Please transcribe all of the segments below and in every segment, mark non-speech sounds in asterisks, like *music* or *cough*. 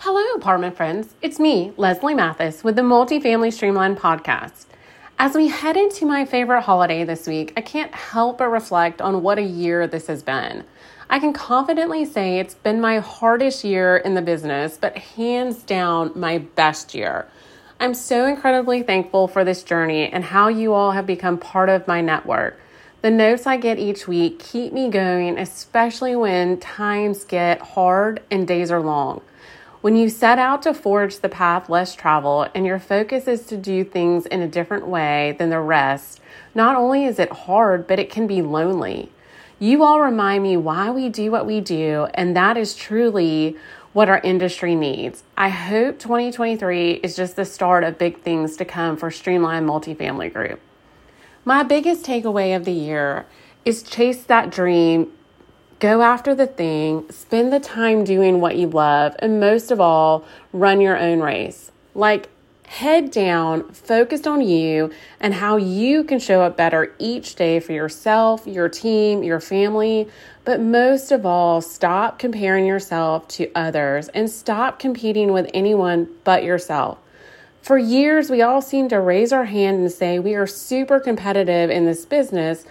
Hello, apartment friends. It's me, Leslie Mathis, with the Multifamily Streamline podcast. As we head into my favorite holiday this week, I can't help but reflect on what a year this has been. I can confidently say it's been my hardest year in the business, but hands down, my best year. I'm so incredibly thankful for this journey and how you all have become part of my network. The notes I get each week keep me going, especially when times get hard and days are long. When you set out to forge the path less traveled and your focus is to do things in a different way than the rest, not only is it hard, but it can be lonely. You all remind me why we do what we do, and that is truly what our industry needs. I hope 2023 is just the start of big things to come for Streamline Multifamily Group. My biggest takeaway of the year is chase that dream Go after the thing, spend the time doing what you love, and most of all, run your own race. Like, head down, focused on you and how you can show up better each day for yourself, your team, your family. But most of all, stop comparing yourself to others and stop competing with anyone but yourself. For years, we all seem to raise our hand and say we are super competitive in this business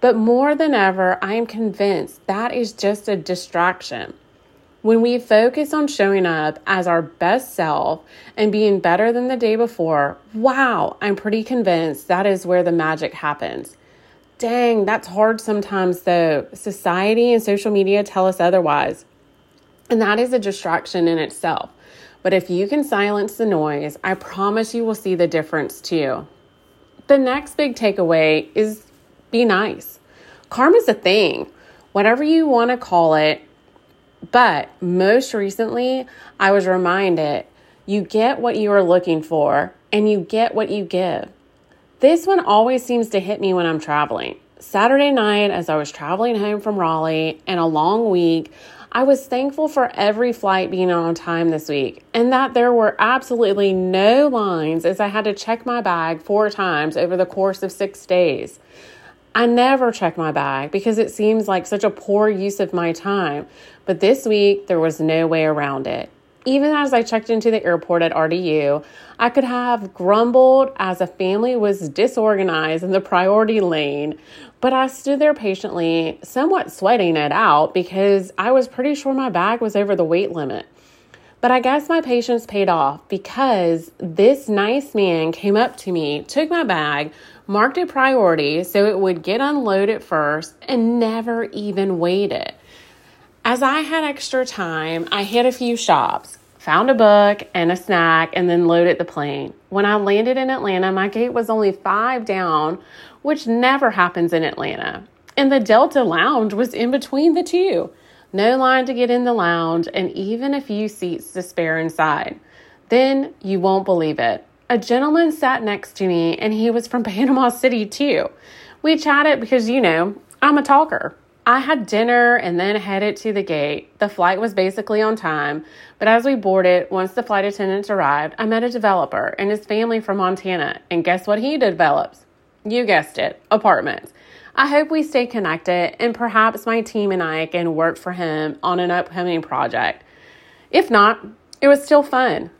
but more than ever, I am convinced that is just a distraction. When we focus on showing up as our best self and being better than the day before, wow, I'm pretty convinced that is where the magic happens. Dang, that's hard sometimes though. Society and social media tell us otherwise. And that is a distraction in itself. But if you can silence the noise, I promise you will see the difference too. The next big takeaway is be nice. Karma's a thing, whatever you want to call it. But most recently, I was reminded you get what you are looking for and you get what you give. This one always seems to hit me when I'm traveling. Saturday night, as I was traveling home from Raleigh and a long week, I was thankful for every flight being on time this week and that there were absolutely no lines as I had to check my bag four times over the course of six days. I never check my bag because it seems like such a poor use of my time. But this week, there was no way around it. Even as I checked into the airport at RDU, I could have grumbled as a family was disorganized in the priority lane, but I stood there patiently, somewhat sweating it out because I was pretty sure my bag was over the weight limit. But I guess my patience paid off because this nice man came up to me, took my bag, marked it priority so it would get unloaded first, and never even it. As I had extra time, I hit a few shops, found a book and a snack, and then loaded the plane. When I landed in Atlanta, my gate was only five down, which never happens in Atlanta. And the Delta Lounge was in between the two. No line to get in the lounge, and even a few seats to spare inside. Then you won't believe it. A gentleman sat next to me, and he was from *laughs* Panama City too. We chatted because, you know, I'm a talker. I had dinner and then headed to the gate. The flight was basically on time, but as we boarded, once the flight attendants arrived, I met a developer and his family from Montana. And guess what he develops? You guessed it, apartments. I hope we stay connected and perhaps my team and I can work for him on an upcoming project. If not, it was still fun.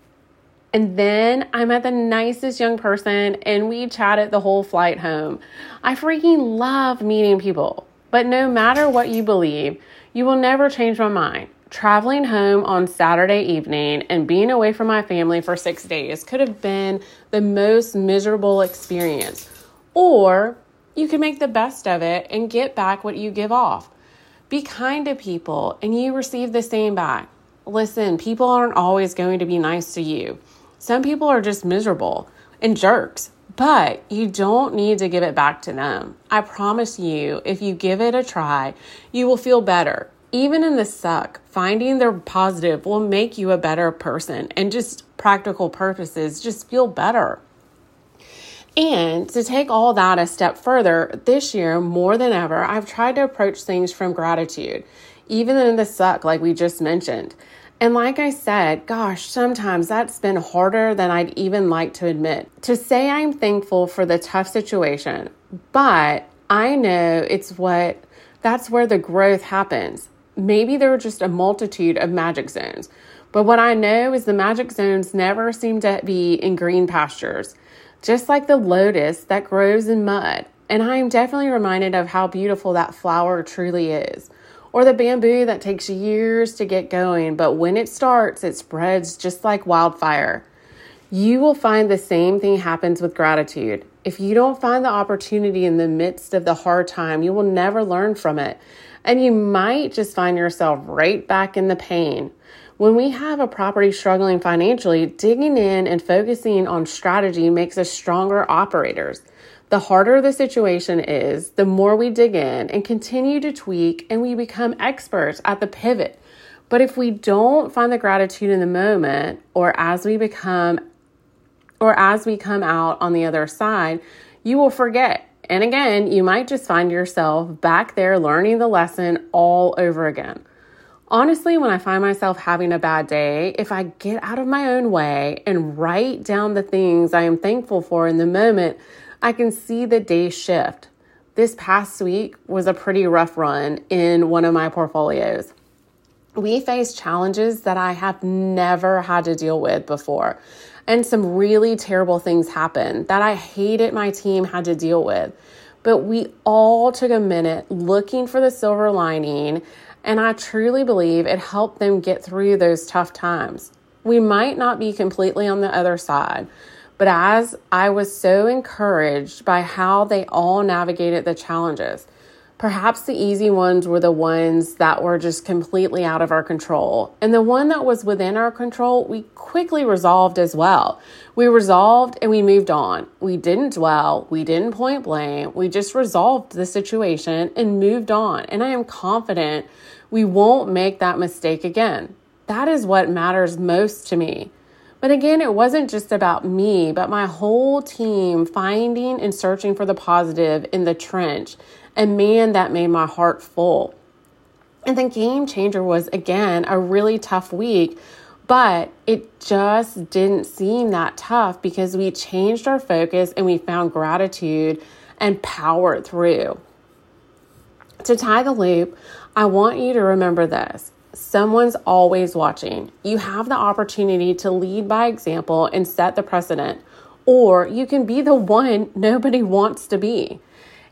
And then I met the nicest young person and we chatted the whole flight home. I freaking love meeting people. But no matter what you believe, you will never change my mind. Traveling home on Saturday evening and being away from my family for six days could have been the most miserable experience. Or you can make the best of it and get back what you give off. Be kind to people and you receive the same back. Listen, people aren't always going to be nice to you. Some people are just miserable and jerks, but you don't need to give it back to them. I promise you, if you give it a try, you will feel better. Even in the suck, finding the positive will make you a better person and just practical purposes, just feel better. And to take all that a step further, this year more than ever, I've tried to approach things from gratitude, even in the suck, like we just mentioned. And like I said, gosh, sometimes that's been harder than I'd even like to admit. To say I'm thankful for the tough situation, but I know it's what that's where the growth happens. Maybe there are just a multitude of magic zones. But what I know is the magic zones never seem to be in green pastures, just like the lotus that grows in mud. And I am definitely reminded of how beautiful that flower truly is. Or the bamboo that takes years to get going, but when it starts, it spreads just like wildfire. You will find the same thing happens with gratitude. If you don't find the opportunity in the midst of the hard time, you will never learn from it. And you might just find yourself right back in the pain. When we have a property struggling financially, digging in and focusing on strategy makes us stronger operators. The harder the situation is, the more we dig in and continue to tweak, and we become experts at the pivot. But if we don't find the gratitude in the moment, or as we become or as we come out on the other side, you will forget. And again, you might just find yourself back there learning the lesson all over again. Honestly, when I find myself having a bad day, if I get out of my own way and write down the things I am thankful for in the moment, I can see the day shift. This past week was a pretty rough run in one of my portfolios. We faced challenges that I have never had to deal with before and some really terrible things happened that I hated my team had to deal with. But we all took a minute looking for the silver lining, and I truly believe it helped them get through those tough times. We might not be completely on the other side, but as I was so encouraged by how they all navigated the challenges, Perhaps the easy ones were the ones that were just completely out of our control. And the one that was within our control, we quickly resolved as well. We resolved and we moved on. We didn't dwell, we didn't point blame. We just resolved the situation and moved on. And I am confident we won't make that mistake again. That is what matters most to me. But again, it wasn't just about me, but my whole team finding and searching for the positive in the trench and man, that made my heart full. And the game changer was again a really tough week, but it just didn't seem that tough because we changed our focus and we found gratitude and powered through. To tie the loop, I want you to remember this. Someone's always watching. You have the opportunity to lead by example and set the precedent, or you can be the one *laughs* nobody wants to be.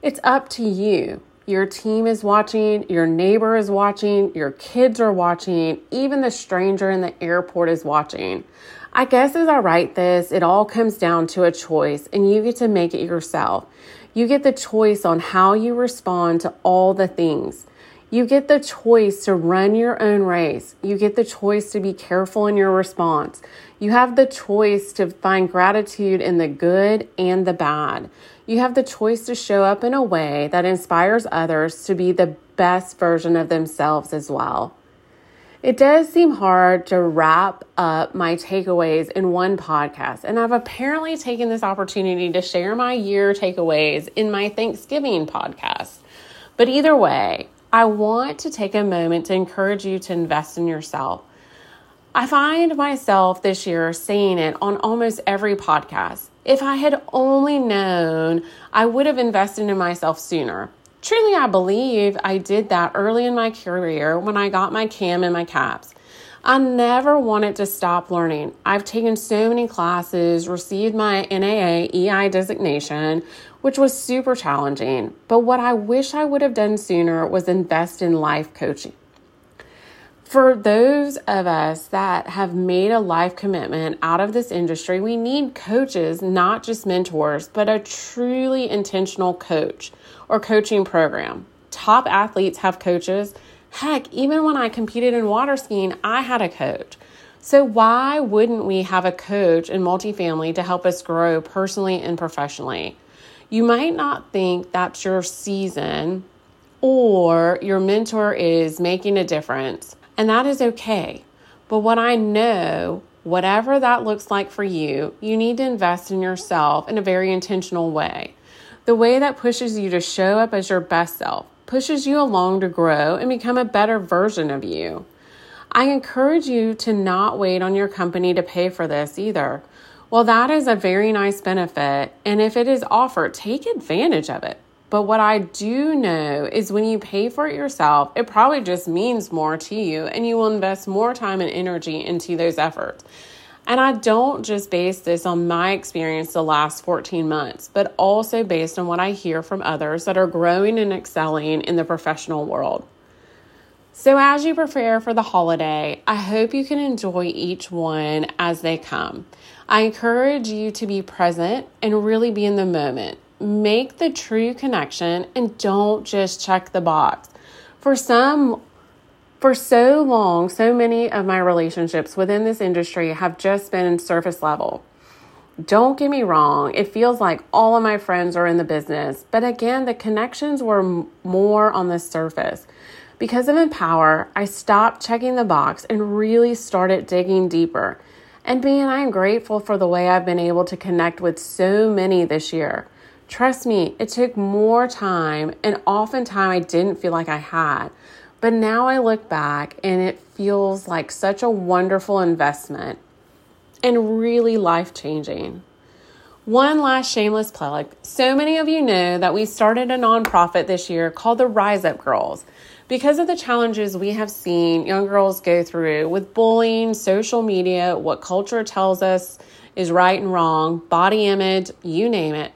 It's up to you. Your team is watching, your neighbor is watching, your kids are watching, even the stranger in the airport is watching. I guess as I write this, it all comes down to a choice, and you get to make it yourself. You get the choice on how you respond to all the things. You get the choice to run your own race. You get the choice to be careful in your response. You have the choice to find gratitude in the good and the bad. You have the choice to show up in a way that inspires others to be the best version of themselves as well. It does seem hard to wrap up my takeaways in one podcast, and I've apparently taken this opportunity to share my year takeaways in my Thanksgiving podcast. But either way, I want to take a moment to encourage you to invest in yourself. I find myself this year saying it on almost every podcast. If I had only known, I would have invested in myself sooner. Truly, I believe I did that early in my career when I got my CAM and my CAPS. I never wanted to stop learning. I've taken so many classes, received my NAA EI designation, which was super challenging. But what I wish I would have done sooner was invest in life coaching for those of us that have made a life commitment out of this industry, we need coaches, not just mentors, but a truly intentional coach or coaching program. Top athletes have coaches. Heck, even when I competed in water skiing, I had a coach. So, why wouldn't we have a coach in multifamily to help us grow personally and professionally? You might not think that's your season or your mentor is making a difference and that is okay. But what I know, whatever that looks like for you, you need to invest in yourself in a very intentional way. The way that pushes you to show up as your best self, pushes you along to grow and become a better version of you. I encourage you to not wait on your company to pay for this either. Well, that is a very nice benefit, and if it is offered, take advantage of it. But what I do know is when you pay for it yourself, it probably just means more to you and you will invest more time and energy into those efforts. And I don't just base this on my experience the last 14 months, but also based on what I hear from others that are growing and excelling in the professional world. So, as you prepare for the holiday, I hope you can enjoy each one as they come. I encourage you to be present and really be in the moment. Make the true connection and don't just check the box. For some, for so long, so many of my relationships within this industry have just been surface level. Don't get me wrong, it feels like all of my friends are in the business, but again, the connections were more on the surface. Because of Empower, I stopped checking the box and really started digging deeper. And man, I am grateful for the way I've been able to connect with so many this year. Trust me, it took more time, and oftentimes I didn't feel like I had. But now I look back and it feels like such a wonderful investment and really life changing. One last shameless plug. So many of you know that we started a nonprofit this year called the Rise Up Girls. Because of the challenges we have seen young girls go through with bullying, social media, what culture tells us is right and wrong, body image, you name it.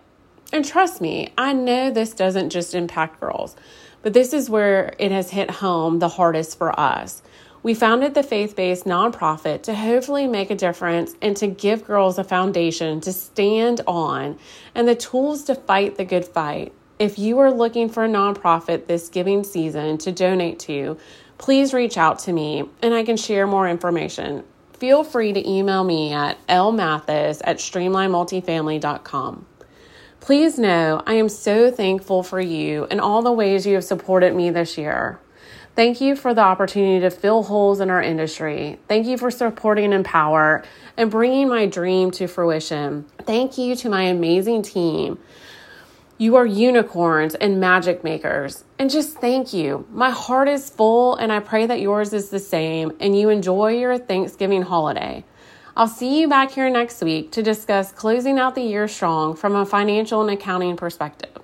And trust me, I know this doesn't just impact girls. But this is where it has hit home the hardest for us. We founded the faith based nonprofit to hopefully make a difference and to give girls a foundation to stand on and the tools to fight the good fight. If you are looking for a nonprofit this giving season to donate to, please reach out to me and I can share more information. Feel free to email me at lmathis at streamlinemultifamily.com. Please know I am so thankful for you and all the ways you have supported me this year. Thank you for the opportunity to fill holes in our industry. Thank you for supporting Empower and bringing my dream to fruition. Thank you to my amazing team. You are unicorns and magic makers. And just thank you. My heart is full, and I pray that yours is the same and you enjoy your Thanksgiving holiday. I'll see you back here next week to discuss closing out the year strong from a financial and accounting perspective.